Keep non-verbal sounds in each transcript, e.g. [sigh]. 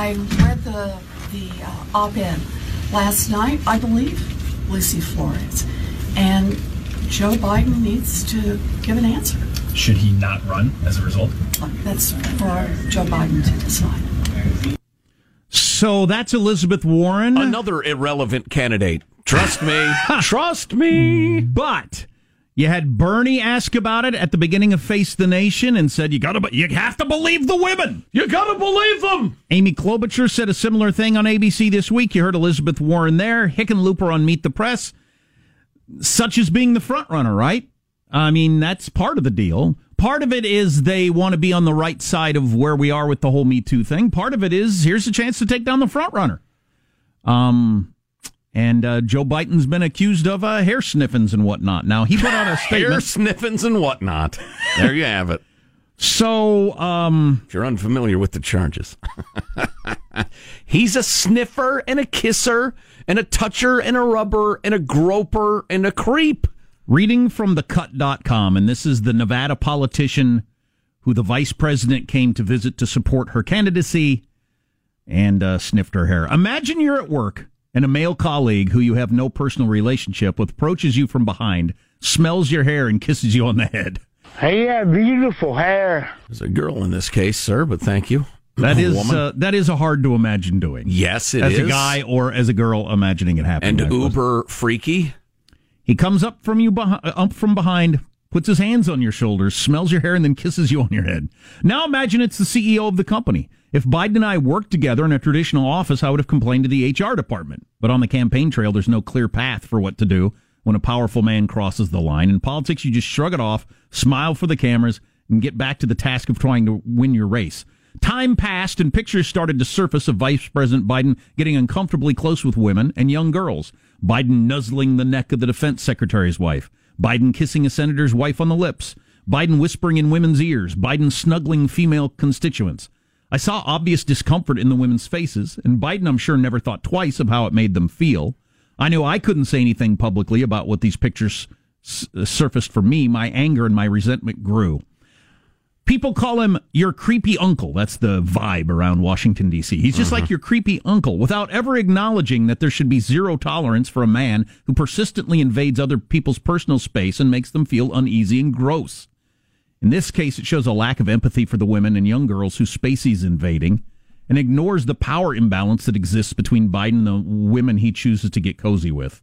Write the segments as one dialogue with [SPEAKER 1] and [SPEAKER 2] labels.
[SPEAKER 1] I read the the uh, op-ed last night, I believe, Lucy Flores, and Joe Biden needs to give an answer.
[SPEAKER 2] Should he not run as a result?
[SPEAKER 1] That's for Joe Biden to decide.
[SPEAKER 3] So that's Elizabeth Warren.
[SPEAKER 4] Another irrelevant candidate. Trust me. [laughs] Trust me.
[SPEAKER 3] But you had Bernie ask about it at the beginning of Face the Nation and said you got to you have to believe the women.
[SPEAKER 4] You got to believe them.
[SPEAKER 3] Amy Klobuchar said a similar thing on ABC this week. You heard Elizabeth Warren there, Hickenlooper on Meet the Press. Such as being the front runner, right? I mean, that's part of the deal. Part of it is they want to be on the right side of where we are with the whole Me Too thing. Part of it is here's a chance to take down the front runner. Um, and uh, Joe Biden's been accused of uh, hair sniffings and whatnot. Now he put out a [laughs] statement.
[SPEAKER 4] Hair sniffings and whatnot. There you have it.
[SPEAKER 3] So, um,
[SPEAKER 4] if you're unfamiliar with the charges, [laughs] he's a sniffer and a kisser and a toucher and a rubber and a groper and a creep.
[SPEAKER 3] Reading from thecut.com, and this is the Nevada politician who the vice president came to visit to support her candidacy and uh, sniffed her hair. Imagine you're at work and a male colleague who you have no personal relationship with approaches you from behind, smells your hair, and kisses you on the head.
[SPEAKER 5] Hey, yeah, beautiful hair.
[SPEAKER 4] There's a girl in this case, sir, but thank you.
[SPEAKER 3] That is uh, that is a hard to imagine doing.
[SPEAKER 4] Yes, it
[SPEAKER 3] as
[SPEAKER 4] is.
[SPEAKER 3] a guy or as a girl imagining it happening.
[SPEAKER 4] and uber freaky.
[SPEAKER 3] He comes up from you behind, up from behind, puts his hands on your shoulders, smells your hair, and then kisses you on your head. Now imagine it's the CEO of the company. If Biden and I worked together in a traditional office, I would have complained to the HR department. But on the campaign trail, there's no clear path for what to do when a powerful man crosses the line. In politics, you just shrug it off, smile for the cameras, and get back to the task of trying to win your race. Time passed and pictures started to surface of Vice President Biden getting uncomfortably close with women and young girls. Biden nuzzling the neck of the defense secretary's wife. Biden kissing a senator's wife on the lips. Biden whispering in women's ears. Biden snuggling female constituents. I saw obvious discomfort in the women's faces, and Biden, I'm sure, never thought twice of how it made them feel. I knew I couldn't say anything publicly about what these pictures s- surfaced for me. My anger and my resentment grew. People call him your creepy uncle. That's the vibe around Washington, D.C. He's just like mm-hmm. your creepy uncle without ever acknowledging that there should be zero tolerance for a man who persistently invades other people's personal space and makes them feel uneasy and gross. In this case, it shows a lack of empathy for the women and young girls whose space he's invading and ignores the power imbalance that exists between Biden and the women he chooses to get cozy with.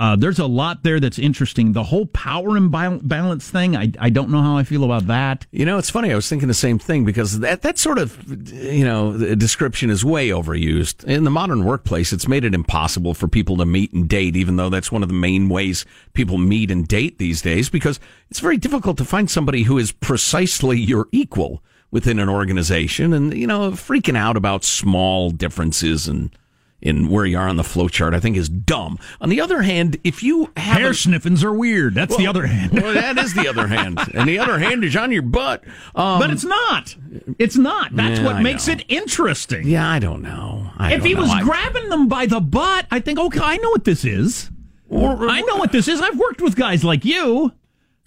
[SPEAKER 3] Uh, there's a lot there that's interesting. The whole power imbalance thing, I, I don't know how I feel about that.
[SPEAKER 4] You know, it's funny. I was thinking the same thing because that, that sort of, you know, description is way overused. In the modern workplace, it's made it impossible for people to meet and date, even though that's one of the main ways people meet and date these days, because it's very difficult to find somebody who is precisely your equal within an organization and, you know, freaking out about small differences and, in where you are on the flowchart, I think is dumb. On the other hand, if you have
[SPEAKER 3] hair sniffings are weird. That's
[SPEAKER 4] well,
[SPEAKER 3] the other hand.
[SPEAKER 4] well, that is the other hand, [laughs] and the other hand is on your butt.
[SPEAKER 3] Um, but it's not. It's not. That's
[SPEAKER 4] yeah,
[SPEAKER 3] what
[SPEAKER 4] I
[SPEAKER 3] makes
[SPEAKER 4] know.
[SPEAKER 3] it interesting.
[SPEAKER 4] Yeah, I don't know. I
[SPEAKER 3] if
[SPEAKER 4] don't
[SPEAKER 3] he
[SPEAKER 4] know.
[SPEAKER 3] was
[SPEAKER 4] I-
[SPEAKER 3] grabbing them by the butt, I think, okay, I know what this is. I know what this is. I've worked with guys like you.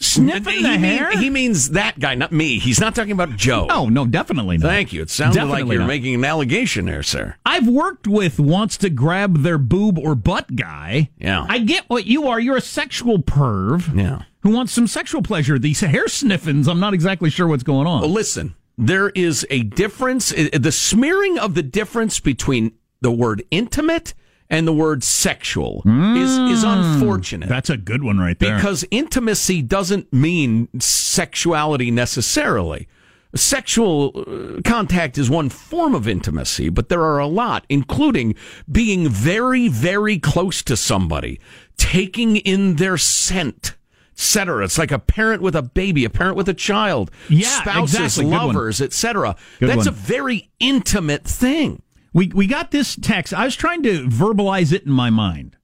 [SPEAKER 3] Sniffing
[SPEAKER 4] he
[SPEAKER 3] the
[SPEAKER 4] mean-
[SPEAKER 3] hair?
[SPEAKER 4] he means that guy, not me. He's not talking about Joe.
[SPEAKER 3] No, no, definitely not.
[SPEAKER 4] Thank you. It sounded like you're
[SPEAKER 3] not.
[SPEAKER 4] making an allegation there, sir.
[SPEAKER 3] I've worked with wants to grab their boob or butt guy.
[SPEAKER 4] Yeah.
[SPEAKER 3] I get what you are. You're a sexual perv.
[SPEAKER 4] Yeah.
[SPEAKER 3] Who wants some sexual pleasure. These hair sniffings, I'm not exactly sure what's going on.
[SPEAKER 4] Well, listen, there is a difference. Uh, uh, the smearing of the difference between the word intimate and the word sexual is, is unfortunate.
[SPEAKER 3] That's a good one right there.
[SPEAKER 4] Because intimacy doesn't mean sexuality necessarily. Sexual uh, contact is one form of intimacy, but there are a lot, including being very, very close to somebody, taking in their scent, etc. It's like a parent with a baby, a parent with a child,
[SPEAKER 3] Yeah,
[SPEAKER 4] spouses,
[SPEAKER 3] exactly.
[SPEAKER 4] Lovers, etc. That's
[SPEAKER 3] one.
[SPEAKER 4] a very intimate thing.
[SPEAKER 3] We we got this text. I was trying to verbalize it in my mind.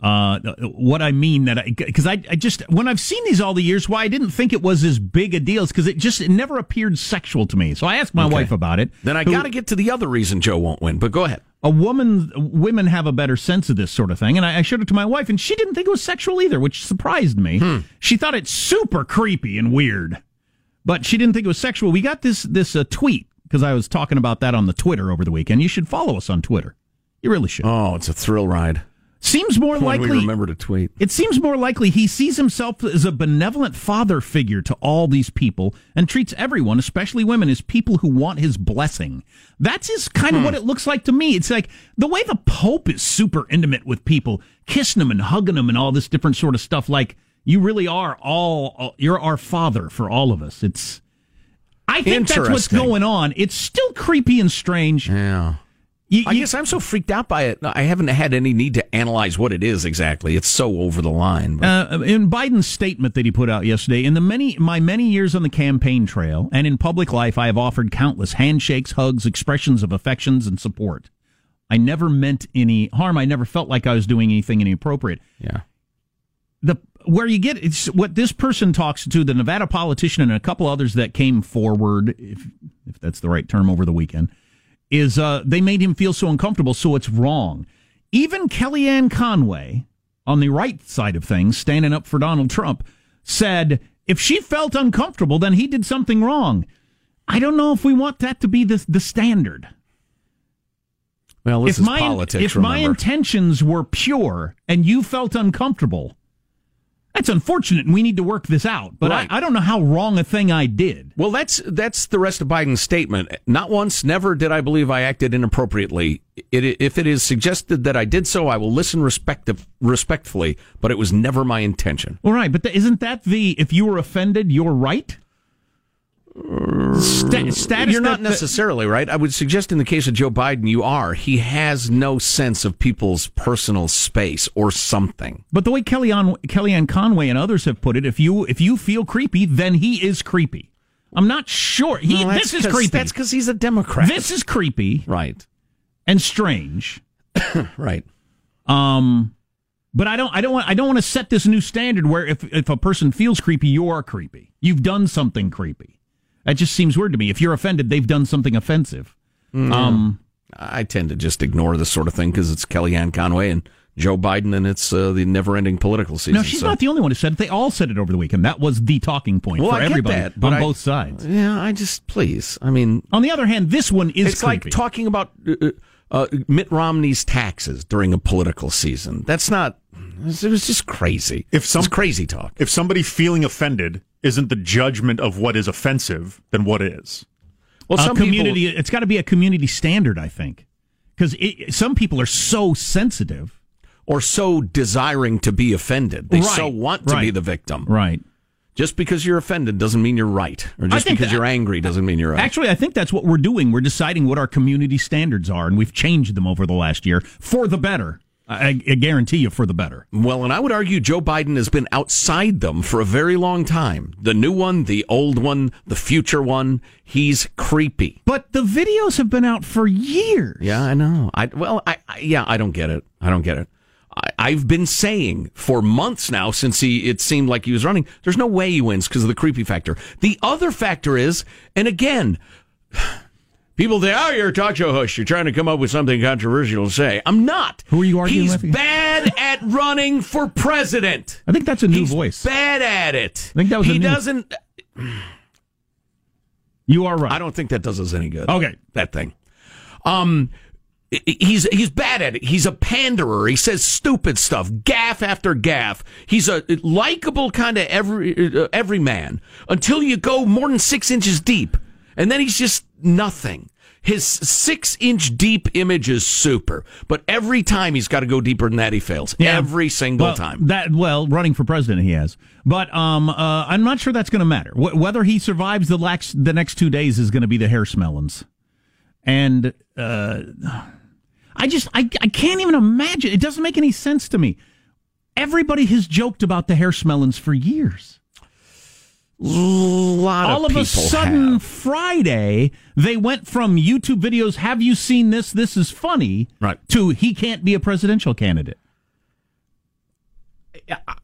[SPEAKER 3] Uh, what I mean that I because I, I just when I've seen these all the years, why I didn't think it was as big a deal is because it just it never appeared sexual to me. So I asked my
[SPEAKER 4] Okay.
[SPEAKER 3] wife about it.
[SPEAKER 4] Then I got to get to the other reason Joe won't win, but go ahead.
[SPEAKER 3] a woman women have a better sense of this sort of thing and I, I showed it to my wife and she didn't think it was sexual either which surprised me
[SPEAKER 4] Hmm.
[SPEAKER 3] she thought it super creepy and weird but she didn't think it was sexual we got this this uh, tweet because i was talking about that on the twitter over the weekend you should follow us on twitter you really should
[SPEAKER 4] Oh, it's a thrill ride.
[SPEAKER 3] seems more
[SPEAKER 4] When
[SPEAKER 3] likely
[SPEAKER 4] we remember to tweet.
[SPEAKER 3] it seems more likely he sees himself as a benevolent father figure to all these people and treats everyone, especially women, as people who want his blessing. That's is kind of what hmm. it looks like to me. It's like the way the Pope is super intimate with people, kissing them and hugging them and all this different sort of stuff. Like you really are all, you're our father for all of us. It's, I think that's what's going on. It's still creepy and strange.
[SPEAKER 4] Yeah.
[SPEAKER 3] You-
[SPEAKER 4] I
[SPEAKER 3] you-
[SPEAKER 4] guess I'm so freaked out by it. I haven't had any need to analyze what it is exactly. It's so over the line.
[SPEAKER 3] Uh, in Biden's statement that he put out yesterday, in the many my many years on the campaign trail and in public life, I have offered countless handshakes, hugs, expressions of affections and support. I never meant any harm. I never felt like I was doing anything inappropriate.
[SPEAKER 4] yeah.
[SPEAKER 3] The where you get it's what this person talks to the Nevada politician and a couple others that came forward, if if that's the right term, over the weekend, is uh, they made him feel so uncomfortable, so it's wrong. Even Kellyanne Conway, on the right side of things, standing up for Donald Trump, said if she felt uncomfortable, then he did something wrong. I don't know if we want that to be the the standard.
[SPEAKER 4] Well, this
[SPEAKER 3] if
[SPEAKER 4] is
[SPEAKER 3] my
[SPEAKER 4] politics.
[SPEAKER 3] if my intentions were pure and you felt uncomfortable, that's unfortunate, and we need to work this out. But
[SPEAKER 4] Right.
[SPEAKER 3] I, I don't know how wrong a thing I did.
[SPEAKER 4] well, that's that's the rest of Biden's statement. Not once, never did I believe I acted inappropriately. It, if it is suggested that I did so, I will listen respect, respectfully. But it was never my intention.
[SPEAKER 3] All right, but th- isn't that the if you were offended, you're right? Sta- status
[SPEAKER 4] You're not necessarily right. I would suggest in the case of Joe Biden, you are. He has no sense of people's personal space or something.
[SPEAKER 3] But the way Kellyanne, Kellyanne Conway and others have put it, if you if you feel creepy, then he is creepy. I'm not sure. He,
[SPEAKER 4] Well,
[SPEAKER 3] this is creepy.
[SPEAKER 4] That's because he's a Democrat.
[SPEAKER 3] This is creepy
[SPEAKER 4] right.
[SPEAKER 3] and strange. [coughs]
[SPEAKER 4] Right.
[SPEAKER 3] Um, but I don't, I don't want, I don't want to set this new standard where if if a person feels creepy, you are creepy. You've done something creepy. That just seems weird to me. If you're offended, they've done something offensive. Um,
[SPEAKER 4] I tend to just ignore this sort of thing because it's Kellyanne Conway and Joe Biden, and it's uh, the never-ending political season.
[SPEAKER 3] no, she's
[SPEAKER 4] so-
[SPEAKER 3] not the only one who said it. They all said it over the weekend. That was the talking point
[SPEAKER 4] Well,
[SPEAKER 3] for
[SPEAKER 4] I get
[SPEAKER 3] everybody
[SPEAKER 4] that,
[SPEAKER 3] on
[SPEAKER 4] I-
[SPEAKER 3] both sides.
[SPEAKER 4] Yeah, I just please. I mean,
[SPEAKER 3] On the other hand, this one is
[SPEAKER 4] it's
[SPEAKER 3] creepy.
[SPEAKER 4] like talking about uh, uh, Mitt Romney's taxes during a political season. That's not. It was just crazy.
[SPEAKER 6] If some-
[SPEAKER 4] it's crazy talk.
[SPEAKER 6] If somebody feeling offended isn't the judgment of what is offensive than what is.
[SPEAKER 3] Well, some community. People, it's got to be a community standard, I think, because some people are so sensitive
[SPEAKER 4] or so desiring to be offended. They
[SPEAKER 3] right,
[SPEAKER 4] so want to
[SPEAKER 3] right,
[SPEAKER 4] be the victim.
[SPEAKER 3] Right.
[SPEAKER 4] Just because you're offended doesn't mean you're right, or just because
[SPEAKER 3] that,
[SPEAKER 4] you're angry doesn't mean you're right.
[SPEAKER 3] Actually, I think that's what we're doing. We're deciding what our community standards are, and we've changed them over the last year for the better. I, I, guarantee you for the better.
[SPEAKER 4] Well, and I would argue Joe Biden has been outside them for a very long time. The new one, the old one, the future one. He's creepy.
[SPEAKER 3] But the videos have been out for years.
[SPEAKER 4] Yeah, I know. I well, I, I yeah, I don't get it. I don't get it. I, have been saying for months now since he it seemed like he was running. There's no way he wins because of the creepy factor. The other factor is, and again. People say, "Oh, you're a talk show host. You're trying to come up with something controversial to say." I'm not.
[SPEAKER 3] Who are you arguing
[SPEAKER 4] He's
[SPEAKER 3] with?
[SPEAKER 4] bad [laughs] at running for president.
[SPEAKER 3] I think that's a new
[SPEAKER 4] He's
[SPEAKER 3] voice.
[SPEAKER 4] Bad at it.
[SPEAKER 3] I think that was.
[SPEAKER 4] He
[SPEAKER 3] new...
[SPEAKER 4] doesn't. [sighs]
[SPEAKER 3] You are right.
[SPEAKER 4] I don't think that does us any good.
[SPEAKER 3] Okay,
[SPEAKER 4] that thing. Um, he's he's bad at it. He's a panderer. He says stupid stuff, gaff after gaff. He's a likable kind of every uh, every man until you go more than six inches deep, and then he's just nothing. His six inch deep image is super, but every time he's got to go deeper than that, he fails.
[SPEAKER 3] Yeah.
[SPEAKER 4] Every single
[SPEAKER 3] well,
[SPEAKER 4] time.
[SPEAKER 3] That well, running for president, he has, but um, uh, I'm not sure that's going to matter. Wh- whether he survives the next the next two days is going to be the hair smellings, and uh, I just I I can't even imagine. It doesn't make any sense to me. Everybody has joked about the hair smellings for years
[SPEAKER 4] lot
[SPEAKER 3] all of,
[SPEAKER 4] of
[SPEAKER 3] a sudden
[SPEAKER 4] have.
[SPEAKER 3] Friday they went from YouTube videos have you seen this this is funny
[SPEAKER 4] right
[SPEAKER 3] to he can't be a presidential candidate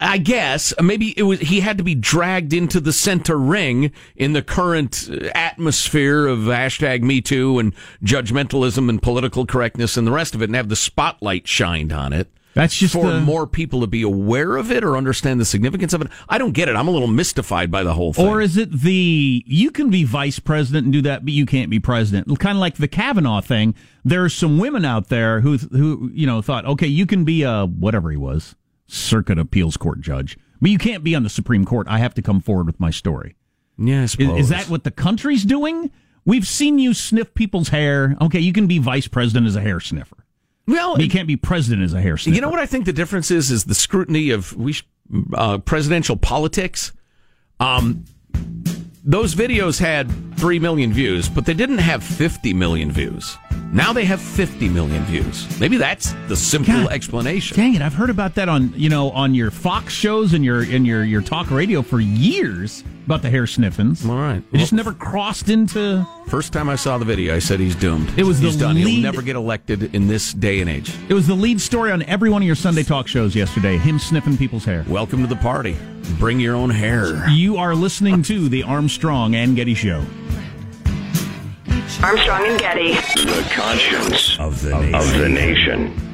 [SPEAKER 4] I guess uh, maybe it was he had to be dragged into the center ring in the current uh, atmosphere of hashtag Me Too and judgmentalism and political correctness and the rest of it, and have the spotlight shined on it.
[SPEAKER 3] That's just
[SPEAKER 4] for
[SPEAKER 3] the...
[SPEAKER 4] more people to be aware of it or understand the significance of it. I don't get it. I'm a little mystified by the whole thing.
[SPEAKER 3] Or is it the you can be vice president and do that, but you can't be president? Kind of like the Kavanaugh thing. There's some women out there who who you know thought, okay, you can be a whatever he was, circuit appeals court judge, but you can't be on the Supreme Court. I have to come forward with my story.
[SPEAKER 4] Yeah,
[SPEAKER 3] is, is that what the country's doing? We've seen you sniff people's hair. Okay, you can be vice president as a hair sniffer.
[SPEAKER 4] Well,
[SPEAKER 3] he can't be president as a hair sniffer.
[SPEAKER 4] You know what I think the difference is is the scrutiny of we uh, presidential politics. Um, those videos had three million views, but they didn't have fifty million views. Now they have 50 million views. Maybe that's the simple
[SPEAKER 3] God,
[SPEAKER 4] explanation.
[SPEAKER 3] Dang it! I've heard about that on you know on your Fox shows and your in your your talk radio for years about the hair sniffings.
[SPEAKER 4] All right,
[SPEAKER 3] it well, just never crossed into.
[SPEAKER 4] First time I saw the video, I said he's doomed.
[SPEAKER 3] It was
[SPEAKER 4] he's
[SPEAKER 3] the
[SPEAKER 4] done.
[SPEAKER 3] Lead,
[SPEAKER 4] He'll never get elected in this day and age.
[SPEAKER 3] It was the lead story on every one of your Sunday talk shows yesterday. Him sniffing people's hair.
[SPEAKER 4] Welcome to the party. Bring your own hair.
[SPEAKER 3] You are listening to the Armstrong and Getty Show.
[SPEAKER 7] Armstrong and Getty.
[SPEAKER 8] The conscience of the nation. Of the nation.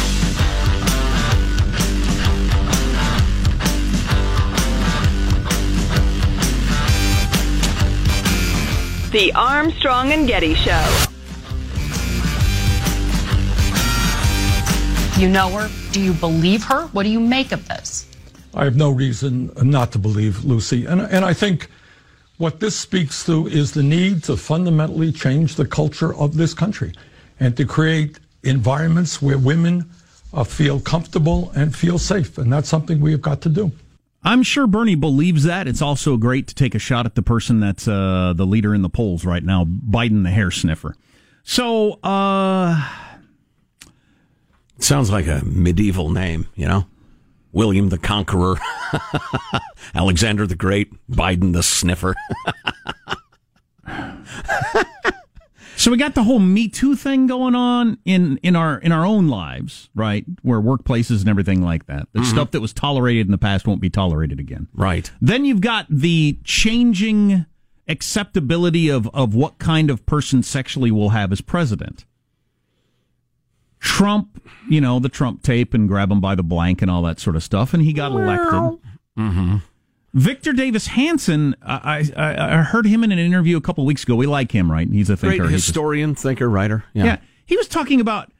[SPEAKER 7] The Armstrong and Getty Show.
[SPEAKER 9] You know her. Do you believe her? What do you make of this?
[SPEAKER 10] I have no reason not to believe Lucy. And, and I think what this speaks to is the need to fundamentally change the culture of this country and to create environments where women uh, feel comfortable and feel safe. And that's something we have got to do.
[SPEAKER 3] I'm sure Bernie believes that. It's also great to take a shot at the person that's uh, the leader in the polls right now, Biden the hair sniffer. So, uh.
[SPEAKER 4] Sounds like a medieval name, you know? William the Conqueror, [laughs] Alexander the Great, Biden the Sniffer. [laughs]
[SPEAKER 3] So we got the whole Me Too thing going on in, in our in our own lives, right? Where workplaces and everything like that. The mm-hmm. stuff that was tolerated in the past won't be tolerated again.
[SPEAKER 4] Right.
[SPEAKER 3] Then you've got the changing acceptability of, of what kind of person sexually we'll have as president. Trump, you know, the Trump tape and grab him by the blank and all that sort of stuff, and he got elected.
[SPEAKER 4] Mm-hmm.
[SPEAKER 3] Victor Davis Hanson, I, I, I heard him in an interview a couple weeks ago. We like him, right? He's a thinker.
[SPEAKER 4] Great historian, thinker, writer. Yeah.
[SPEAKER 3] yeah. He was talking about,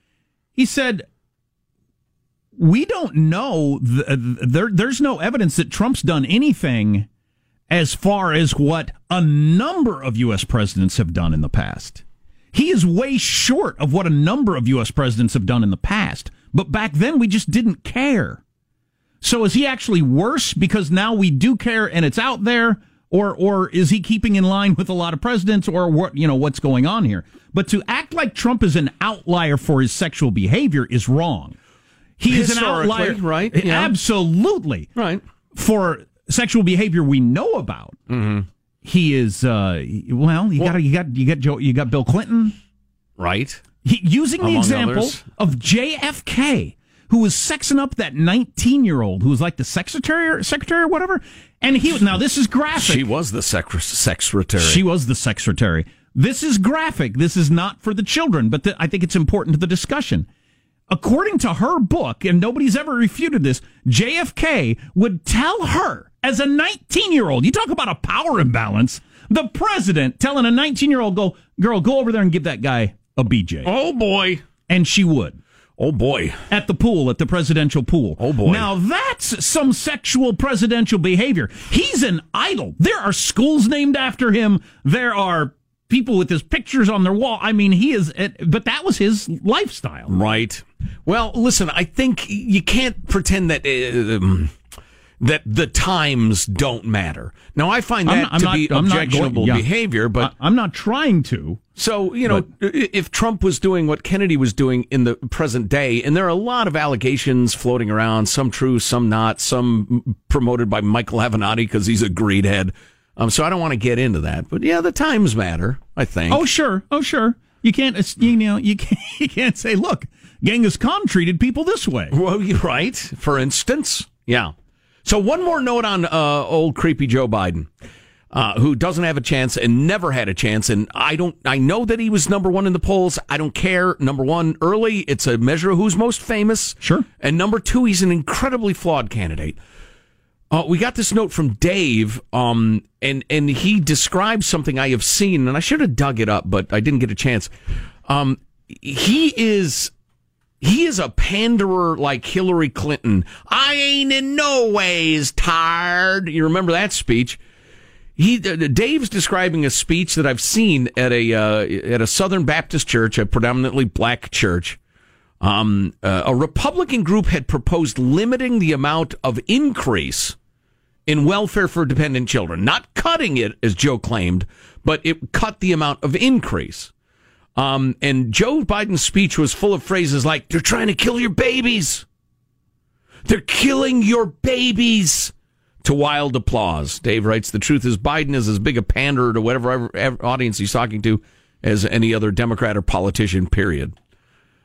[SPEAKER 3] he said, we don't know, uh, th- there, there's no evidence that Trump's done anything as far as what a number of U.S. presidents have done in the past. He is way short of what a number of U.S. presidents have done in the past. But back then, we just didn't care. So is he actually worse because now we do care and it's out there? Or, or is he keeping in line with a lot of presidents or what, you know, what's going on here? But to act like Trump is an outlier for his sexual behavior is wrong. He is an outlier.
[SPEAKER 4] right, yeah.
[SPEAKER 3] Absolutely.
[SPEAKER 4] Right.
[SPEAKER 3] For sexual behavior we know about.
[SPEAKER 4] Mm-hmm.
[SPEAKER 3] He is, uh, well, you got, you got, you got Joe, you got Bill Clinton.
[SPEAKER 4] Right.
[SPEAKER 3] He, using the example
[SPEAKER 4] others.
[SPEAKER 3] of JFK, who was sexing up that 19 year old who was like the secretary or secretary or whatever. And he now this is graphic.
[SPEAKER 4] She was the sec- secretary.
[SPEAKER 3] She was the secretary. This is graphic. This is not for the children, but th- I think it's important to the discussion. According to her book, and nobody's ever refuted this, JFK would tell her as a 19 year old, you talk about a power imbalance, the president telling a 19 year old go, girl, go over there and give that guy a BJ.
[SPEAKER 4] Oh boy.
[SPEAKER 3] And she would.
[SPEAKER 4] Oh boy.
[SPEAKER 3] At the pool, at the presidential pool.
[SPEAKER 4] Oh boy.
[SPEAKER 3] Now that's some sexual presidential behavior. He's an idol. There are schools named after him. There are people with his pictures on their wall. I mean, he is, but that was his lifestyle.
[SPEAKER 4] Right. Well, listen, I think you can't pretend that uh, um, that the times don't matter. Now, I find
[SPEAKER 3] I'm
[SPEAKER 4] that
[SPEAKER 3] I'm
[SPEAKER 4] to
[SPEAKER 3] not-
[SPEAKER 4] be
[SPEAKER 3] I'm
[SPEAKER 4] objectionable
[SPEAKER 3] going- yeah.
[SPEAKER 4] behavior, but
[SPEAKER 3] I, am not trying to.
[SPEAKER 4] So, you know, i if Trump was doing what Kennedy was doing in the present day, and there are a lot of allegations floating around, some true, some not, some promoted by Michael Avenatti because he's a greedhead. Um, so I don't want to get into that, but yeah, the times matter. I think.
[SPEAKER 3] Oh sure, oh sure. You can't, you know, you can't, [laughs] you can't say, look, Genghis Khan treated people this way.
[SPEAKER 4] Well, you're right. For instance, yeah. So one more note on uh, old creepy Joe Biden, uh, who doesn't have a chance and never had a chance. And I don't. I know that he was number one in the polls. I don't care. Number one early. It's a measure of who's most famous.
[SPEAKER 3] Sure.
[SPEAKER 4] And number two, he's an incredibly flawed candidate. Uh, we got this note from Dave, um, and and he describes something I have seen, and I should have dug it up, but I didn't get a chance. Um, he is he is a panderer like Hillary Clinton. I ain't in no ways tired. You remember that speech? He Dave's describing a speech that I've seen at a uh, at a Southern Baptist church, a predominantly black church. Um, uh, a Republican group had proposed limiting the amount of increase in welfare for dependent children, not cutting it as Joe claimed, but it cut the amount of increase. Um, and Joe Biden's speech was full of phrases like, they're trying to kill your babies. They're killing your babies. To wild applause. Dave writes, the truth is Biden is as big a panderer to whatever audience he's talking to as any other Democrat or politician, period.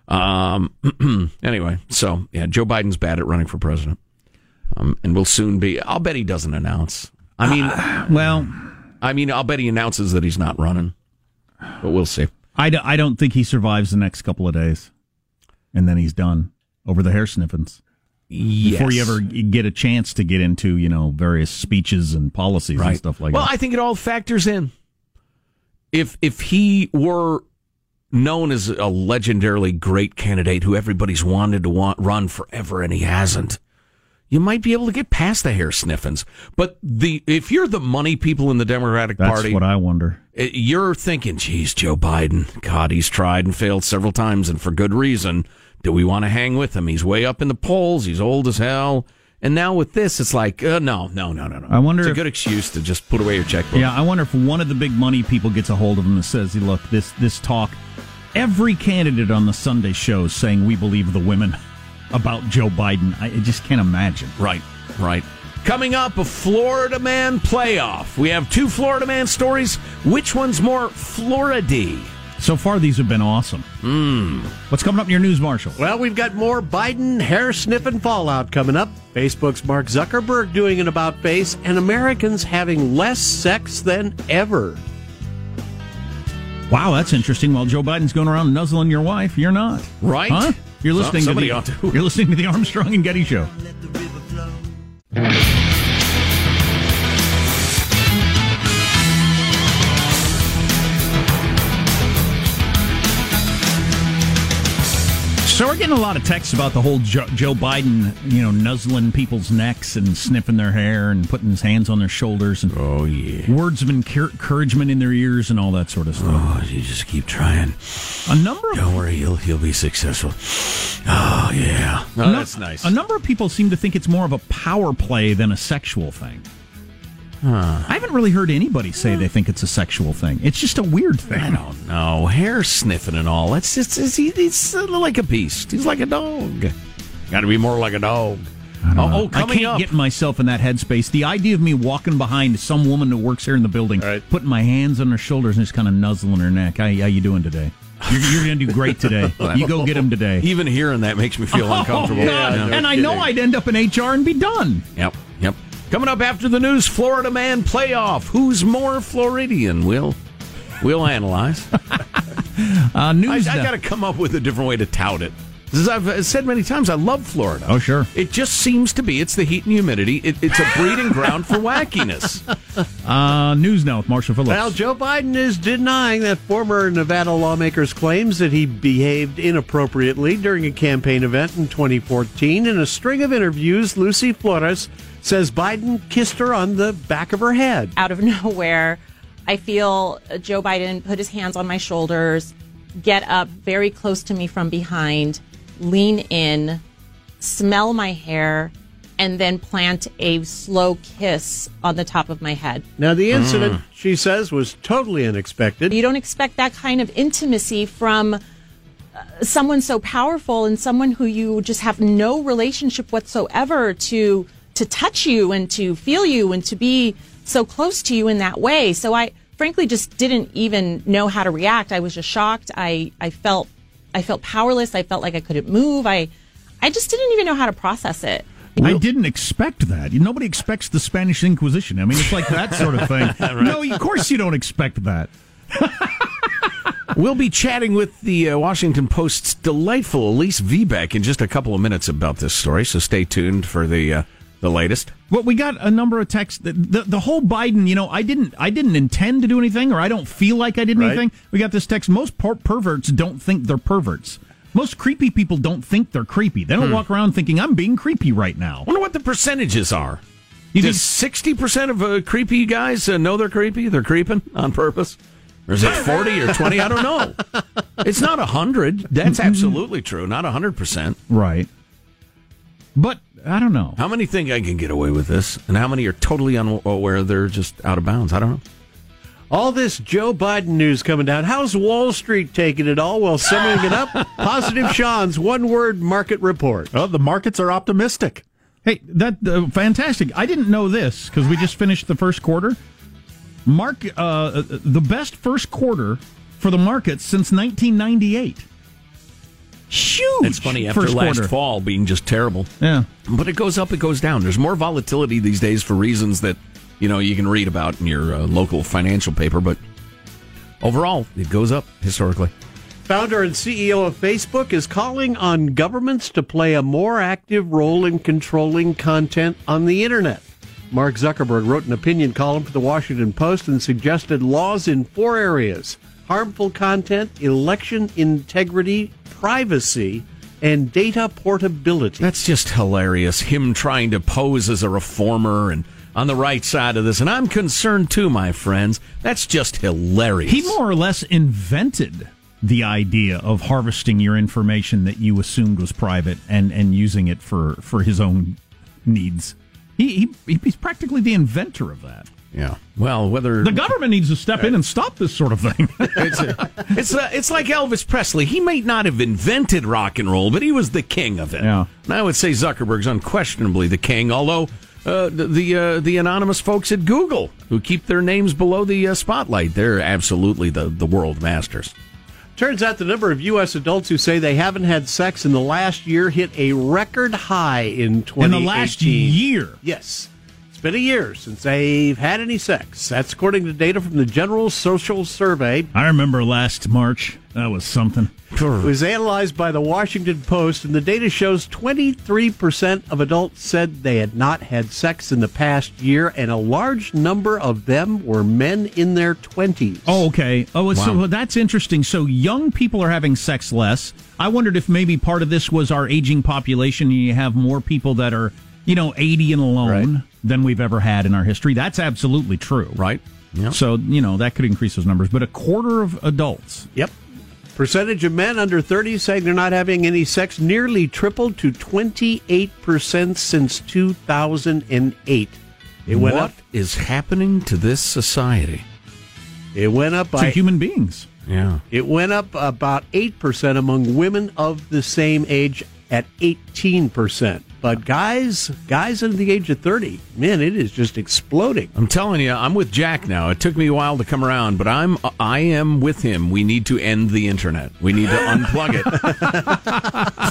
[SPEAKER 4] Um, [clears throat] anyway, so yeah, Joe Biden's bad at running for president. Um, and will soon be. I'll bet he doesn't announce. I mean,
[SPEAKER 3] well,
[SPEAKER 4] I mean, I'll bet he announces that he's not running, but we'll see.
[SPEAKER 3] I, do, I don't think he survives the next couple of days, and then he's done over the hair sniffings. Before you ever get a chance to get into you know various speeches and policies and stuff like
[SPEAKER 4] well,
[SPEAKER 3] that.
[SPEAKER 4] Well, I think it all factors in. If if he were known as a legendarily great candidate who everybody's wanted to want, run forever and he hasn't, you might be able to get past the hair sniffings. But the if you're the money people in the Democratic
[SPEAKER 3] That's
[SPEAKER 4] Party,
[SPEAKER 3] what I wonder.
[SPEAKER 4] eh, you're thinking, geez, Joe Biden, God, he's tried and failed several times and for good reason. Do we want to hang with him? He's way up in the polls. He's old as hell. And now with this, it's like, uh, no, no, no, no, no.
[SPEAKER 3] I wonder
[SPEAKER 4] It's a
[SPEAKER 3] if-
[SPEAKER 4] good excuse to just put away your checkbook.
[SPEAKER 3] Yeah, I wonder if one of the big money people gets a hold of him and says, "Look, this this talk, every candidate on the Sunday show is saying we believe the women [laughs] about Joe Biden. I just can't imagine."
[SPEAKER 4] Right, right. Coming up, a Florida man playoff. We have two Florida man stories. Which one's more Florida?
[SPEAKER 3] So far, these have been awesome.
[SPEAKER 4] Hmm.
[SPEAKER 3] What's coming up in your news, Marshall?
[SPEAKER 11] Well, we've got more Biden hair sniffing fallout coming up. Facebook's Mark Zuckerberg doing an about face, and Americans having less sex than ever.
[SPEAKER 3] Wow, that's interesting. While Joe Biden's going around nuzzling your wife, you're not.
[SPEAKER 4] Right?
[SPEAKER 3] Huh? You're
[SPEAKER 4] Some-
[SPEAKER 3] listening to the. [laughs] You're listening to the Armstrong and Getty show. So we're getting a lot of texts about the whole Joe, Joe Biden, you know, nuzzling people's necks and sniffing their hair and putting his hands on their shoulders and
[SPEAKER 4] oh yeah,
[SPEAKER 3] words of encouragement in their ears and all that sort of stuff.
[SPEAKER 4] Oh, you just keep trying.
[SPEAKER 3] A number of
[SPEAKER 4] Don't worry, he'll he'll be successful. Oh yeah,
[SPEAKER 3] a
[SPEAKER 4] oh,
[SPEAKER 3] nu-
[SPEAKER 4] that's nice.
[SPEAKER 3] A number of people seem to think it's more of a power play than a sexual thing.
[SPEAKER 4] Huh.
[SPEAKER 3] I haven't really heard anybody say they think it's a sexual thing. It's just a weird thing.
[SPEAKER 4] I don't know. Hair sniffing and all. That's just it's, he, he's like a beast. He's like a dog. Got to be more like a dog. Oh, oh,
[SPEAKER 3] I
[SPEAKER 4] coming
[SPEAKER 3] can't
[SPEAKER 4] up.
[SPEAKER 3] get myself in that headspace. The idea of me walking behind some woman that works here in the building, putting my hands on her shoulders and just kind of nuzzling her neck. How, how you doing today? You're, you're going to do great today. [laughs] You go get him today.
[SPEAKER 4] Even hearing that makes me feel oh, uncomfortable.
[SPEAKER 3] Oh, God.
[SPEAKER 4] Yeah.
[SPEAKER 3] and I know I'd end up in HR and be done.
[SPEAKER 4] Yep, yep. Coming up after the news, Florida man playoff. Who's more Floridian? We'll we'll analyze. [laughs]
[SPEAKER 3] Uh, news.
[SPEAKER 4] I, I got to come up with a different way to tout it. As I've said many times, I love Florida.
[SPEAKER 3] Oh, sure.
[SPEAKER 4] It just seems to be. It's the heat and humidity. It, it's a breeding ground for wackiness. [laughs]
[SPEAKER 3] Uh, news now with Marshall Phillips.
[SPEAKER 11] Well, Joe Biden is denying that former Nevada lawmaker's claims that he behaved inappropriately during a campaign event in 2014. In a string of interviews, Lucy Flores says Biden kissed her on the back of her head.
[SPEAKER 12] out of [laughs] nowhere, I feel Joe Biden put his hands on my shoulders, get up very close to me from behind, lean in, smell my hair, and then plant a slow kiss on the top of my head.
[SPEAKER 11] Now, the incident, she says, was totally unexpected.
[SPEAKER 12] You don't expect that kind of intimacy from uh, someone so powerful and someone who you just have no relationship whatsoever to to touch you and to feel you and to be so close to you in that way. So I frankly just didn't even know how to react. I was just shocked. I I felt I felt powerless. I felt like I couldn't move. I I just didn't even know how to process it.
[SPEAKER 3] I didn't expect that. Nobody expects the Spanish Inquisition. I mean, it's like that sort of thing. [laughs] No, of course you don't expect that. [laughs]
[SPEAKER 4] We'll be chatting with the uh, Washington Post's delightful Elise Viebeck in just a couple of minutes about this story, so stay tuned for the uh, the latest.
[SPEAKER 3] Well, we got a number of texts. The, the the whole Biden, you know, I didn't I didn't intend to do anything, or I don't feel like I did
[SPEAKER 11] Right.
[SPEAKER 3] anything. We got this text. Most per- perverts don't think they're perverts. Most creepy people don't think they're creepy. They don't
[SPEAKER 4] Hmm.
[SPEAKER 3] walk around thinking I'm being creepy right now.
[SPEAKER 4] I wonder what the percentages are.
[SPEAKER 3] You
[SPEAKER 4] Does sixty percent of uh, creepy guys uh, know they're creepy? They're creeping on purpose, or is it forty or twenty? I don't know. It's not hundred. That's absolutely true. Not hundred percent.
[SPEAKER 3] Right. But I don't know.
[SPEAKER 4] How many think I can get away with this, and how many are totally unaware they're just out of bounds? I don't know.
[SPEAKER 11] All this Joe Biden news coming down. How's Wall Street taking it all? Well, summing it up, [laughs] Positive Sean's one word market report.
[SPEAKER 6] Oh, the markets are optimistic.
[SPEAKER 3] Hey, that uh, fantastic! I didn't know this because we just finished the first quarter. Mark, uh, the best first quarter for the markets since 1998. Huge.
[SPEAKER 4] It's funny after
[SPEAKER 3] first
[SPEAKER 4] last
[SPEAKER 3] quarter.
[SPEAKER 4] fall being just terrible.
[SPEAKER 3] Yeah.
[SPEAKER 4] But it goes up, it goes down. There's more volatility these days for reasons that you know you can read about in your uh, local financial paper. But overall, it goes up historically.
[SPEAKER 11] Founder and CEO of Facebook is calling on governments to play a more active role in controlling content on the internet. Mark Zuckerberg wrote an opinion column for the Washington Post and suggested laws in four areas harmful content, election integrity, privacy, and data portability.
[SPEAKER 4] That's just hilarious. Him trying to pose as a reformer and on the right side of this. And I'm concerned too, my friends. That's just hilarious.
[SPEAKER 3] He more or less invented the idea of harvesting your information that you assumed was private and, and using it for, for his own needs. He, he he's practically the inventor of that.
[SPEAKER 4] Yeah. Well, whether
[SPEAKER 3] The government needs to step in and stop this sort of thing. [laughs]
[SPEAKER 4] it's a, it's a, it's like Elvis Presley. He may not have invented rock and roll, but he was the king of it.
[SPEAKER 3] Yeah.
[SPEAKER 4] And I would say Zuckerberg's unquestionably the king. Although uh, the the, uh, the anonymous folks at Google who keep their names below the uh, spotlight, they're absolutely the the world masters.
[SPEAKER 11] Turns out the number of U.S. adults who say they haven't had sex in the last year hit a record high in 2018.
[SPEAKER 3] In the last year.
[SPEAKER 11] Yes. It's been a year since they've had any sex. That's according to data from the General Social Survey.
[SPEAKER 3] I remember last March. That was something.
[SPEAKER 11] It was analyzed by the Washington Post, and the data shows 23% of adults said they had not had sex in the past year, and a large number of them were men in their 20s.
[SPEAKER 3] Oh, okay. Oh, so that's interesting. So young people are having sex less. I wondered if maybe part of this was our aging population, and you have more people that are, you know, 80 and alone than we've ever had in our history. That's absolutely true.
[SPEAKER 4] Right. Yep.
[SPEAKER 3] So, you know, that could increase those numbers. But a quarter of adults.
[SPEAKER 11] Yep. Percentage of men under 30 saying they're not having any sex nearly tripled to 28% since 2008. It went
[SPEAKER 4] What
[SPEAKER 11] up.
[SPEAKER 4] is happening to this society?
[SPEAKER 11] It went up
[SPEAKER 3] To
[SPEAKER 11] by
[SPEAKER 3] human beings.
[SPEAKER 4] Yeah.
[SPEAKER 11] It went up about 8% among women of the same age at 18%. But guys, guys under the age of 30, man, it is just exploding.
[SPEAKER 4] I'm telling you, I'm with Jack now. It took me a while to come around, but I'm I am with him. We need to end the internet. We need to unplug it. [laughs]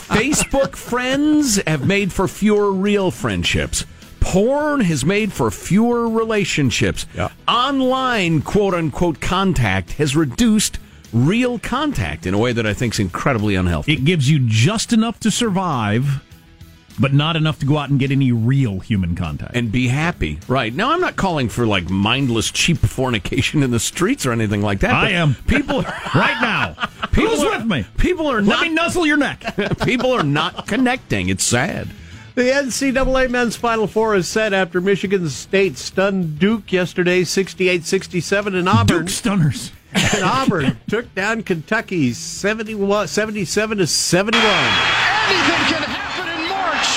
[SPEAKER 4] Facebook friends have made for fewer real friendships. Porn has made for fewer relationships. Online quote unquote contact has reduced real contact in a way that I think is incredibly unhealthy.
[SPEAKER 3] It gives you just enough to survive, but not enough to go out and get any real human contact.
[SPEAKER 4] and be happy. Right. Now, I'm not calling for like mindless, cheap fornication in the streets or anything like that.
[SPEAKER 3] I am.
[SPEAKER 4] People [laughs]
[SPEAKER 3] right now. [laughs]
[SPEAKER 4] People
[SPEAKER 3] Who's
[SPEAKER 4] are-
[SPEAKER 3] with me?
[SPEAKER 4] People are
[SPEAKER 3] Let
[SPEAKER 4] not.
[SPEAKER 3] me nuzzle your neck. [laughs]
[SPEAKER 4] people are not connecting. It's sad.
[SPEAKER 11] The NCAA men's Final Four is set after Michigan State stunned Duke yesterday 68 67 in Auburn.
[SPEAKER 3] Duke stunners.
[SPEAKER 11] And Auburn took down Kentucky 71, 77 to 71.
[SPEAKER 13] Anything can happen in March.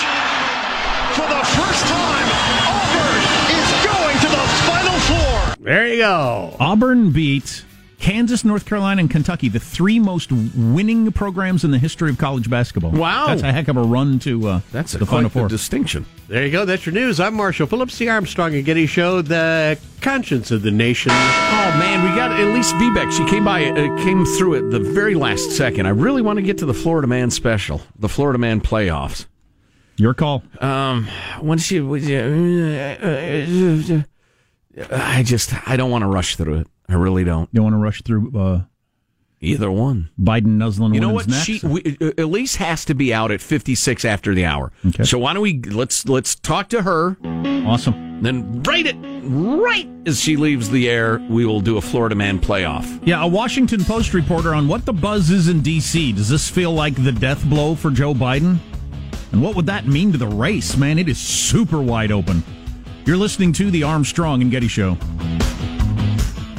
[SPEAKER 13] For the first time, Auburn is going to the Final Four.
[SPEAKER 11] There you go.
[SPEAKER 3] Auburn beat Kansas, North Carolina, and Kentucky, the three most winning programs in the history of college basketball.
[SPEAKER 4] Wow.
[SPEAKER 3] That's a heck of a run to uh,
[SPEAKER 4] That's a
[SPEAKER 3] Final
[SPEAKER 4] quite the
[SPEAKER 3] Four.
[SPEAKER 4] distinction.
[SPEAKER 11] There you go. That's your news. I'm Marshall Phillips, the Armstrong and Getty Show, the conscience of the nation.
[SPEAKER 4] Oh man, we got Elise Viebeck. She came by, uh, came through at the very last second. I really want to get to the Florida Man special, the Florida Man playoffs.
[SPEAKER 3] Your call.
[SPEAKER 4] Um, once she, I just, I don't want to rush through it. I really don't.
[SPEAKER 3] You don't want to rush through uh,
[SPEAKER 4] Either one.
[SPEAKER 3] Biden nuzzling
[SPEAKER 4] You know what?
[SPEAKER 3] necks?
[SPEAKER 4] She we, uh, Elise has to be out at fifty six after the hour.
[SPEAKER 3] Okay.
[SPEAKER 4] So why don't we let's let's talk to her.
[SPEAKER 3] Awesome.
[SPEAKER 4] Then right it right as she leaves the air, we will do a Florida Man playoff.
[SPEAKER 3] Yeah, a Washington Post reporter on what the buzz is in D.C. Does this feel like the death blow for Joe Biden? And what would that mean to the race? Man, it is super wide open. You're listening to the Armstrong and Getty Show.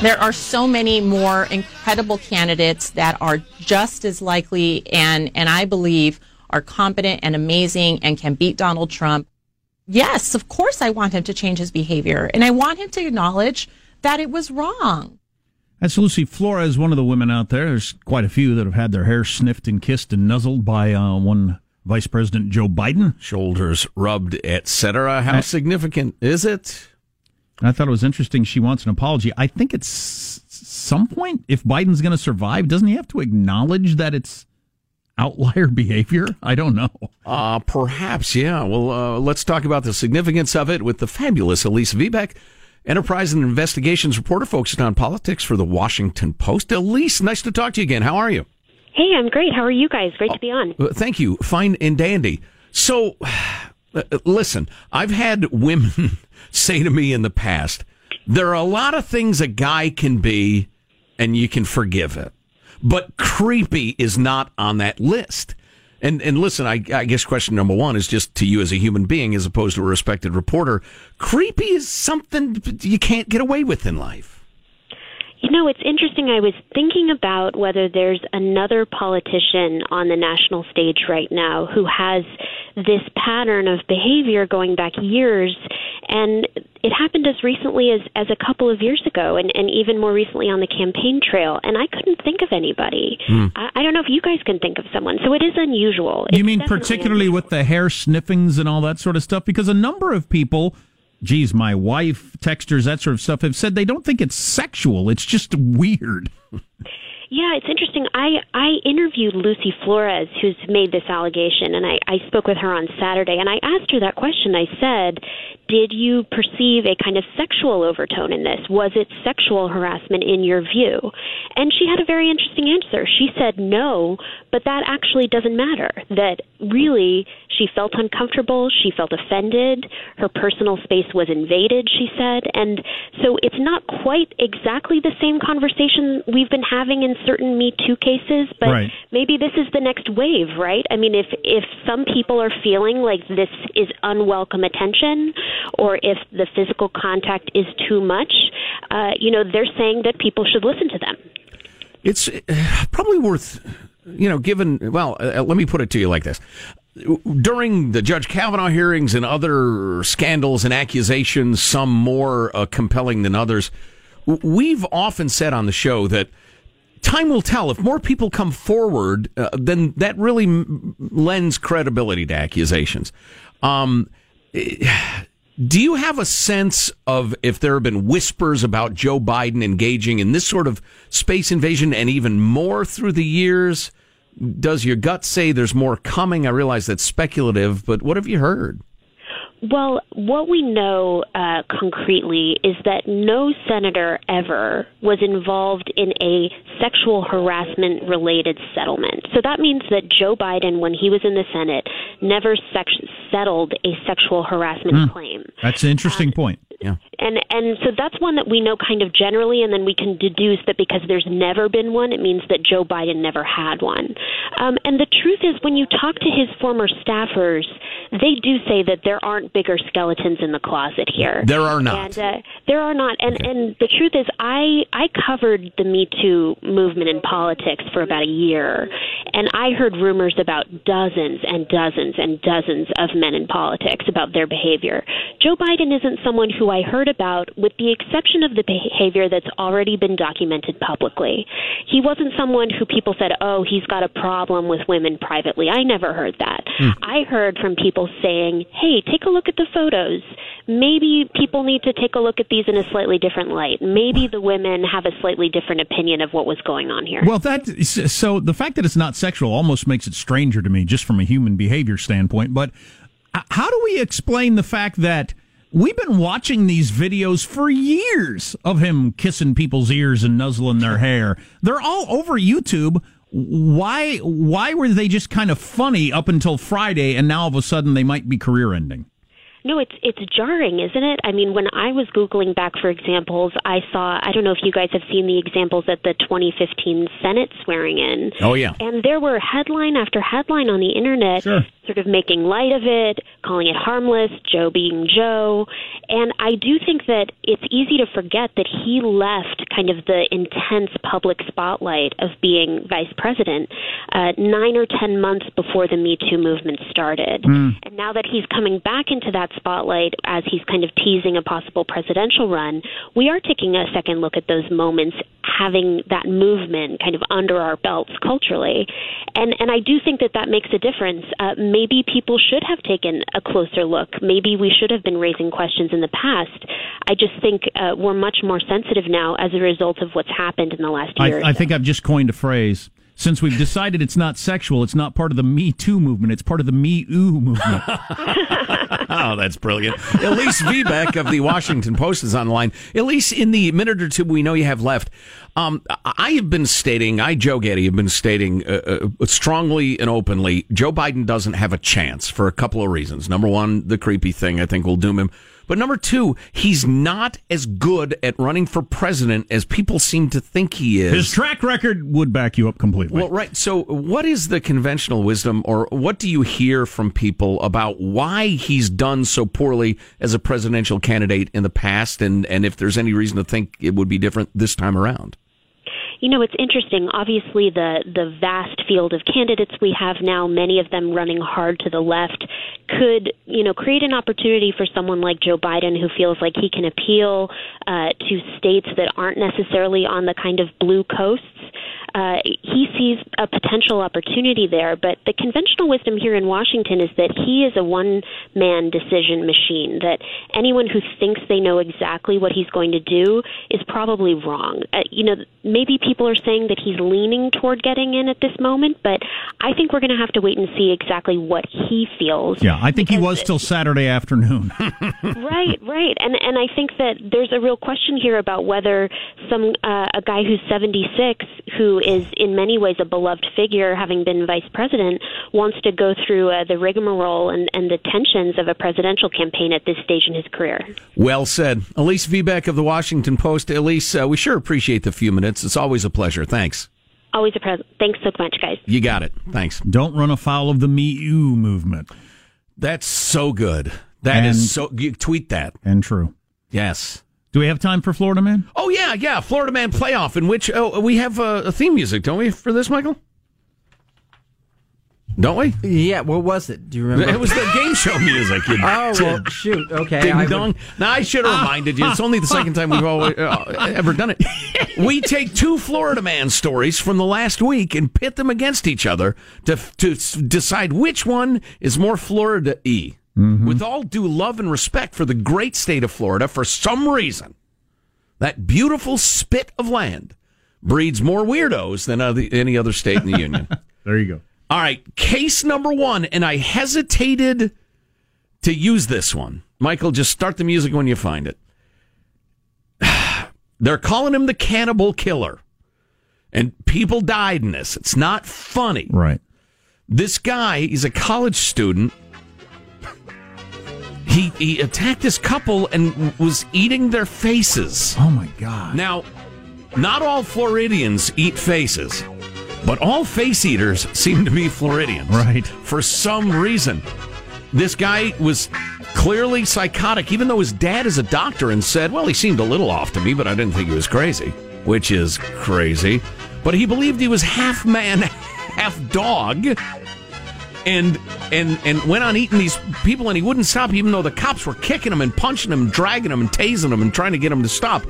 [SPEAKER 12] There are so many more incredible candidates that are just as likely and, and I believe are competent and amazing and can beat Donald Trump. Yes, of course I want him to change his behavior and I want him to acknowledge that it was wrong.
[SPEAKER 3] That's Lucy Flores, one of the women out there. There's quite a few that have had their hair sniffed and kissed and nuzzled by uh, one Vice President Joe Biden.
[SPEAKER 4] Shoulders rubbed, etc. How
[SPEAKER 3] I-
[SPEAKER 4] significant is it?
[SPEAKER 3] I thought it was interesting. She wants an apology. I think it's some point, if Biden's going to survive, doesn't he have to acknowledge that it's outlier [laughs] behavior? I don't know.
[SPEAKER 4] Uh, perhaps, yeah. Well, uh, let's talk about the significance of it with the fabulous Elise Viebeck, Enterprise and Investigations reporter focused on politics for the Washington Post. Elise, nice to talk to you again. How are you?
[SPEAKER 14] Hey, I'm great. How are you guys? Great to be on.
[SPEAKER 4] Uh, Thank you. Fine and dandy. So, uh, Uh, uh, listen, I've had women [laughs] say to me in the past, there are a lot of things a guy can be and you can forgive it. but creepy is not on that list. And and listen, I, I guess question number one is just to you as a human being, as opposed to a respected reporter. Creepy is something you can't get away with in life.
[SPEAKER 14] You know, it's interesting. I was thinking about whether there's another politician on the national stage right now who has this pattern of behavior going back years. And it happened as recently as, as a couple of years ago, and, and even more recently on the campaign trail. And I couldn't think of anybody.
[SPEAKER 3] Hmm.
[SPEAKER 14] I, I don't know if you guys can think of someone. So it is unusual.
[SPEAKER 3] You
[SPEAKER 14] It's
[SPEAKER 3] mean particularly with the hair sniffings and all that sort of stuff? Because a number of people, geez, my wife, texters, that sort of stuff, have said they don't think it's sexual. It's just weird.
[SPEAKER 14] Yeah, it's interesting. I I interviewed Lucy Flores, who's made this allegation, and I, I spoke with her on Saturday, and I asked her that question. I said, "Did you perceive a kind of sexual overtone in this? Was it sexual harassment in your view?" And she had a very interesting answer. She said, "No, but that actually doesn't matter. That really, she felt uncomfortable. She felt offended. Her personal space was invaded." She said, and so it's not quite exactly the same conversation we've been having in certain Me Too cases, but
[SPEAKER 15] Right.
[SPEAKER 14] maybe this is the next wave, right? I mean, if if some people are feeling like this is unwelcome attention, or if the physical contact is too much, uh, you know, they're saying that people should listen to them.
[SPEAKER 4] It's uh, probably worth, you know, given, well, uh, let me put it to you like this. During the Judge Kavanaugh hearings and other scandals and accusations, some more uh, compelling than others, we've often said on the show that time will tell. If more people come forward, uh, then that really m- lends credibility to accusations. Um, do you have a sense of if there have been whispers about Joe Biden engaging in this sort of space invasion and even more through the years? Does your gut say there's more coming? I realize that's speculative, but what have you heard?
[SPEAKER 14] Well, what we know uh, concretely is that no senator ever was involved in a sexual harassment related settlement. So that means that Joe Biden, when he was in the Senate, never sex- settled a sexual harassment
[SPEAKER 3] Hmm.
[SPEAKER 14] claim.
[SPEAKER 3] That's an interesting point.
[SPEAKER 4] Yeah.
[SPEAKER 14] And and so that's one that we know kind of generally, and then we can deduce that because there's never been one, it means that Joe Biden never had one. Um, and the truth is, when you talk to his former staffers, they do say that there aren't bigger skeletons in the closet here.
[SPEAKER 4] There are not.
[SPEAKER 14] And uh, there are not. And and the truth is, I I covered the Me Too movement in politics for about a year, and I heard rumors about dozens and dozens and dozens of men in politics about their behavior. Joe Biden isn't someone who I heard about, with the exception of the behavior that's already been documented publicly. He wasn't someone who people said, "Oh, he's got a problem with women privately." I never heard that. Hmm. I heard from people saying, "Hey, take a look at the photos. Maybe people need to take a look at these in a slightly different light. Maybe the women have a slightly different opinion of what was going on here."
[SPEAKER 3] Well, that so the fact that it's not sexual almost makes it stranger to me, just from a human behavior standpoint. But uh, how do we explain the fact that we've been watching these videos for years of him kissing people's ears and nuzzling their hair? They're all over YouTube. Why? Why were they just kind of funny up until Friday, and now all of a sudden they might be career ending?
[SPEAKER 14] No, it's it's jarring, isn't it? I mean, when I was googling back for examples, I saw I don't know if you guys have seen the examples at the 2015 Senate swearing in.
[SPEAKER 4] Oh, yeah.
[SPEAKER 14] And there were headline after headline on the internet sort of making light of it, calling it harmless, Joe being Joe. And I do think that it's easy to forget that he left kind of the intense public spotlight of being vice president uh, nine or ten months before the Me Too movement started.
[SPEAKER 15] Mm.
[SPEAKER 14] And now that he's coming back into that spotlight as he's kind of teasing a possible presidential run, we are taking a second look at those moments, having that movement kind of under our belts culturally. And and I do think that that makes a difference. Uh, maybe people should have taken a closer look. Maybe we should have been raising questions in the past. I just think uh, we're much more sensitive now as a result of what's happened in the last year.
[SPEAKER 3] I, I think I've just coined a phrase. Since we've decided it's not sexual, it's not part of the Me Too movement. It's part of the Me Ooh movement. [laughs]
[SPEAKER 4] oh, that's brilliant. Elise Viebeck of the Washington Post is on the line. Elise, in the minute or two we know you have left, um, I have been stating, I, Joe Getty, have been stating uh, uh, strongly and openly, Joe Biden doesn't have a chance for a couple of reasons. Number one, the creepy thing I think will doom him. But number two, he's not as good at running for president as people seem to think he is.
[SPEAKER 3] His track record would back you up completely.
[SPEAKER 4] Well, right. So, what is the conventional wisdom, or what do you hear from people about why he's done so poorly as a presidential candidate in the past, and, and if there's any reason to think it would be different this time around?
[SPEAKER 14] You know, it's interesting. Obviously, the the vast field of candidates we have now, many of them running hard to the left, could you know create an opportunity for someone like Joe Biden who feels like he can appeal uh, to states that aren't necessarily on the kind of blue coasts. Uh, he sees a potential opportunity there, but the conventional wisdom here in Washington is that he is a one man decision machine, that anyone who thinks they know exactly what he's going to do is probably wrong. Uh, you know, maybe people are saying that he's leaning toward getting in at this moment, but I think we're going to have to wait and see exactly what he feels.
[SPEAKER 3] Yeah, I think he was till Saturday afternoon. [laughs]
[SPEAKER 14] right, right, and and I think that there's a real question here about whether some uh, a guy who's 76 who is in many ways a beloved figure, having been vice president, wants to go through uh, the rigmarole and, and the tensions of a presidential campaign at this stage in his career.
[SPEAKER 4] Well said. Elise Viebeck of the Washington Post. Elise, uh, we sure appreciate the few minutes. It's always a pleasure. Thanks.
[SPEAKER 14] Always a pleasure. Thanks so much, guys.
[SPEAKER 4] You got it. Thanks.
[SPEAKER 3] Don't run afoul of the Me You movement.
[SPEAKER 4] That's so good. That is
[SPEAKER 3] And-
[SPEAKER 4] so. You tweet that.
[SPEAKER 3] And true.
[SPEAKER 4] Yes.
[SPEAKER 3] Do we have time for Florida Man?
[SPEAKER 4] Oh yeah, yeah. Florida Man playoff in which oh, we have uh, a theme music, don't we, for this, Michael? Don't we?
[SPEAKER 15] Yeah, what was it? Do you remember?
[SPEAKER 4] It was the game show music. You [laughs]
[SPEAKER 15] Oh, well, shoot. Okay.
[SPEAKER 4] Ding
[SPEAKER 15] I would-
[SPEAKER 4] dong. Now I should have reminded you. It's only the second time we've always, uh, ever done it. [laughs] We take two Florida man stories from the last week and pit them against each other to to decide which one is more Florida-y. With all due love and respect for the great state of Florida, for some reason, that beautiful spit of land breeds more weirdos than other, any other state in the union. [laughs]
[SPEAKER 3] There you go.
[SPEAKER 4] All right, case number one, and I hesitated to use this one. Michael, just start the music when you find it. [sighs] They're calling him the cannibal killer, and people died in this. It's not funny.
[SPEAKER 3] Right.
[SPEAKER 4] This guy, he's a college student. He, he attacked this couple and was eating their faces.
[SPEAKER 3] Oh my God.
[SPEAKER 4] Now, not all Floridians eat faces, but all face eaters seem to be Floridians.
[SPEAKER 3] Right.
[SPEAKER 4] For some reason. This guy was clearly psychotic, even though his dad is a doctor and said, well, he seemed a little off to me, but I didn't think he was crazy, which is crazy. But he believed he was half man, [laughs] half dog. And and and went on eating these people, and he wouldn't stop, even though the cops were kicking him and punching him, and dragging him and tasing him, and trying to get him to stop.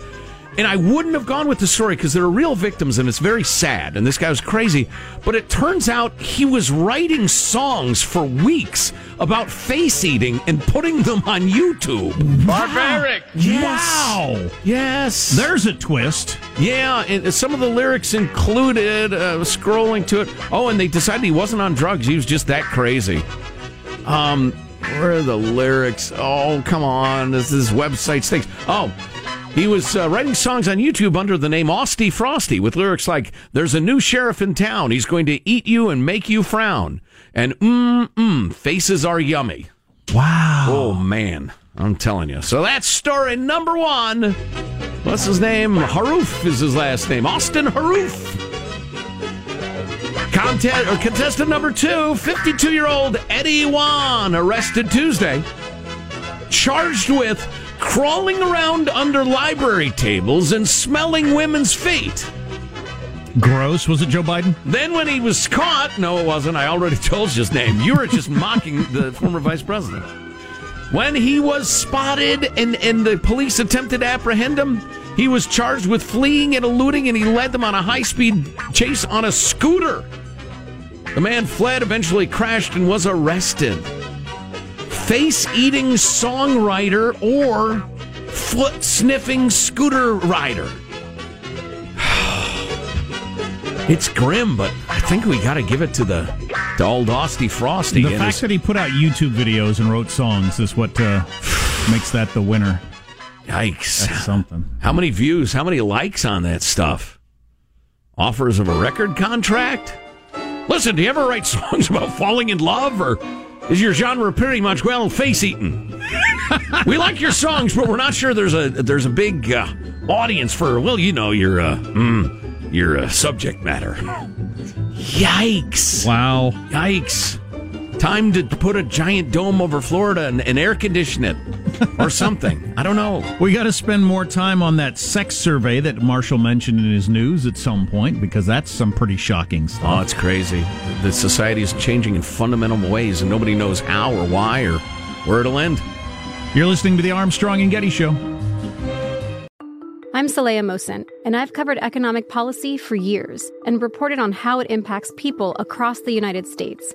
[SPEAKER 4] And I wouldn't have gone with the story because there are real victims and it's very sad. And this guy was crazy. But it turns out he was writing songs for weeks about face eating and putting them on YouTube.
[SPEAKER 6] Barbaric.
[SPEAKER 4] Yes.
[SPEAKER 3] Wow.
[SPEAKER 4] Yes.
[SPEAKER 3] There's a twist.
[SPEAKER 4] Yeah, and some of the lyrics included uh, scrolling to it. Oh, and they decided he wasn't on drugs. He was just that crazy. Um, where are the lyrics? Oh, come on. This, this website stinks. Oh, he was uh, writing songs on YouTube under the name Austy Frosty with lyrics like, There's a new sheriff in town. He's going to eat you and make you frown. And mm, mm, faces are yummy.
[SPEAKER 3] Wow.
[SPEAKER 4] Oh, man. I'm telling you. So that's story number one. What's his name? Harrouff is his last name. Austin Harrouff. Contest, or contestant number two, 52 year old Eddie Wan, arrested Tuesday, charged with crawling around under library tables and smelling women's feet.
[SPEAKER 3] Gross. Was it Joe Biden?
[SPEAKER 4] Then, when he was caught, no, it wasn't. I already [laughs] told you his name. You were just mocking the former vice president. When he was spotted and, and the police attempted to apprehend him, he was charged with fleeing and eluding, and he led them on a high speed chase on a scooter. The man fled, eventually crashed, and was arrested. Face eating songwriter or foot sniffing scooter rider. [sighs] It's grim, but I think we got to give it to the to old Austy Frosty.
[SPEAKER 3] The fact
[SPEAKER 4] his-
[SPEAKER 3] that he put out YouTube videos and wrote songs is what uh, [sighs] makes that the winner.
[SPEAKER 4] Yikes.
[SPEAKER 3] That's something.
[SPEAKER 4] How many views? How many likes on that stuff? Offers of a record contract? Listen, do you ever write [laughs] songs about falling in love, or is your genre pretty much, well, face eating? we like your songs, but we're not sure there's a there's a big uh, audience for well, you know, your uh, mm, your uh, subject matter. Yikes!
[SPEAKER 3] Wow!
[SPEAKER 4] Yikes! Time to put a giant dome over Florida and, and air condition it, [laughs] or something. I don't know.
[SPEAKER 3] We got to spend more time on that sex survey that Marshall mentioned in his news at some point because that's some pretty shocking stuff.
[SPEAKER 4] Oh, it's crazy. The society is changing in fundamental ways, and nobody knows how or why or where it'll end.
[SPEAKER 3] You're listening to the Armstrong and Getty Show.
[SPEAKER 16] I'm Saleha Mohsin, and I've covered economic policy for years and reported on how it impacts people across the United States.